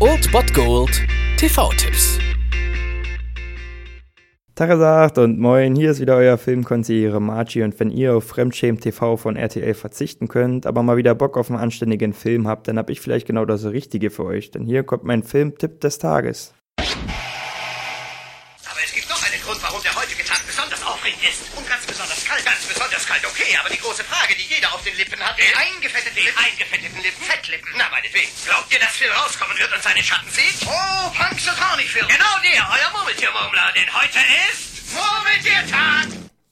Old Bot Gold TV-Tipps. Tagesagt und moin, hier ist wieder euer Filmkonsigliere Margie und wenn ihr auf Fremdschämen TV von RTL verzichten könnt, aber mal wieder Bock auf einen anständigen Film habt, dann hab ich vielleicht genau das Richtige für euch, denn hier kommt mein Filmtipp des Tages. Aber es gibt noch einen Grund, warum der heutige Tag besonders aufregend ist. Und ganz besonders kalt. Ganz besonders kalt, okay. Aber die große Frage, die jeder auf den Lippen hat. Den eingefetteten den Lippen. eingefetteten Lippen. Fettlippen. Na, meinetwegen. Glaubt ihr, dass Phil rauskommen wird und seine Schatten sieht? Oh, Punxsutawney Phil. Genau der, euer Murmeltiermurmler. Denn heute ist Murmeltiertag.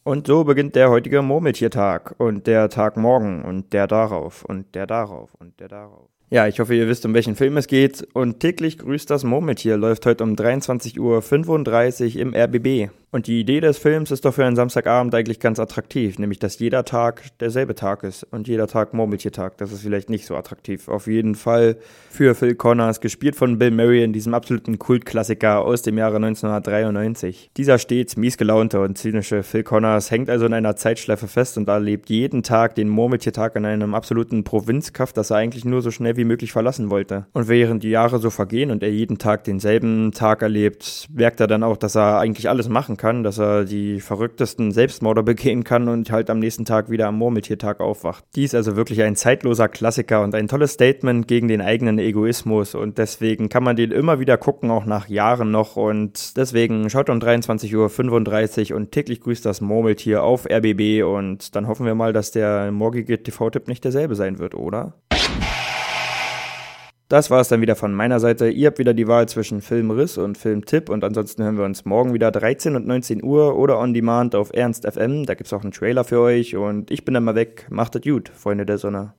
Und so beginnt der heutige Murmeltiertag und der Tag morgen und der darauf und der darauf und der darauf. Ja, ich hoffe, ihr wisst, um welchen Film es geht. Und täglich grüßt das Murmeltier läuft heute um 23.35 Uhr im RBB. Und die Idee des Films ist doch für einen Samstagabend eigentlich ganz attraktiv, nämlich dass jeder Tag derselbe Tag ist und jeder Tag Murmeltiertag. Das ist vielleicht nicht so attraktiv. Auf jeden Fall für Phil Connors, gespielt von Bill Murray in diesem absoluten Kultklassiker aus dem Jahre 1993. Dieser stets miesgelaunte und zynische Phil Connors hängt also in einer Zeitschleife fest und erlebt jeden Tag den Murmeltiertag in einem absoluten Provinzkaff, das er eigentlich nur so schnell wie möglich verlassen wollte. Und während die Jahre so vergehen und er jeden Tag denselben Tag erlebt, merkt er dann auch, dass er eigentlich alles machen kann kann, dass er die verrücktesten Selbstmorde begehen kann und halt am nächsten Tag wieder am Murmeltiertag aufwacht. Dies also wirklich ein zeitloser Klassiker und ein tolles Statement gegen den eigenen Egoismus und deswegen kann man den immer wieder gucken, auch nach Jahren noch und deswegen schaut um 23.35 Uhr und täglich grüßt das Murmeltier auf RBB und dann hoffen wir mal, dass der morgige TV-Tipp nicht derselbe sein wird, oder? Das war es dann wieder von meiner Seite. Ihr habt wieder die Wahl zwischen Filmriss und Filmtipp und ansonsten hören wir uns morgen wieder 13 und 19 Uhr oder on demand auf Ernst FM. Da gibt es auch einen Trailer für euch und ich bin dann mal weg. Macht es gut, Freunde der Sonne.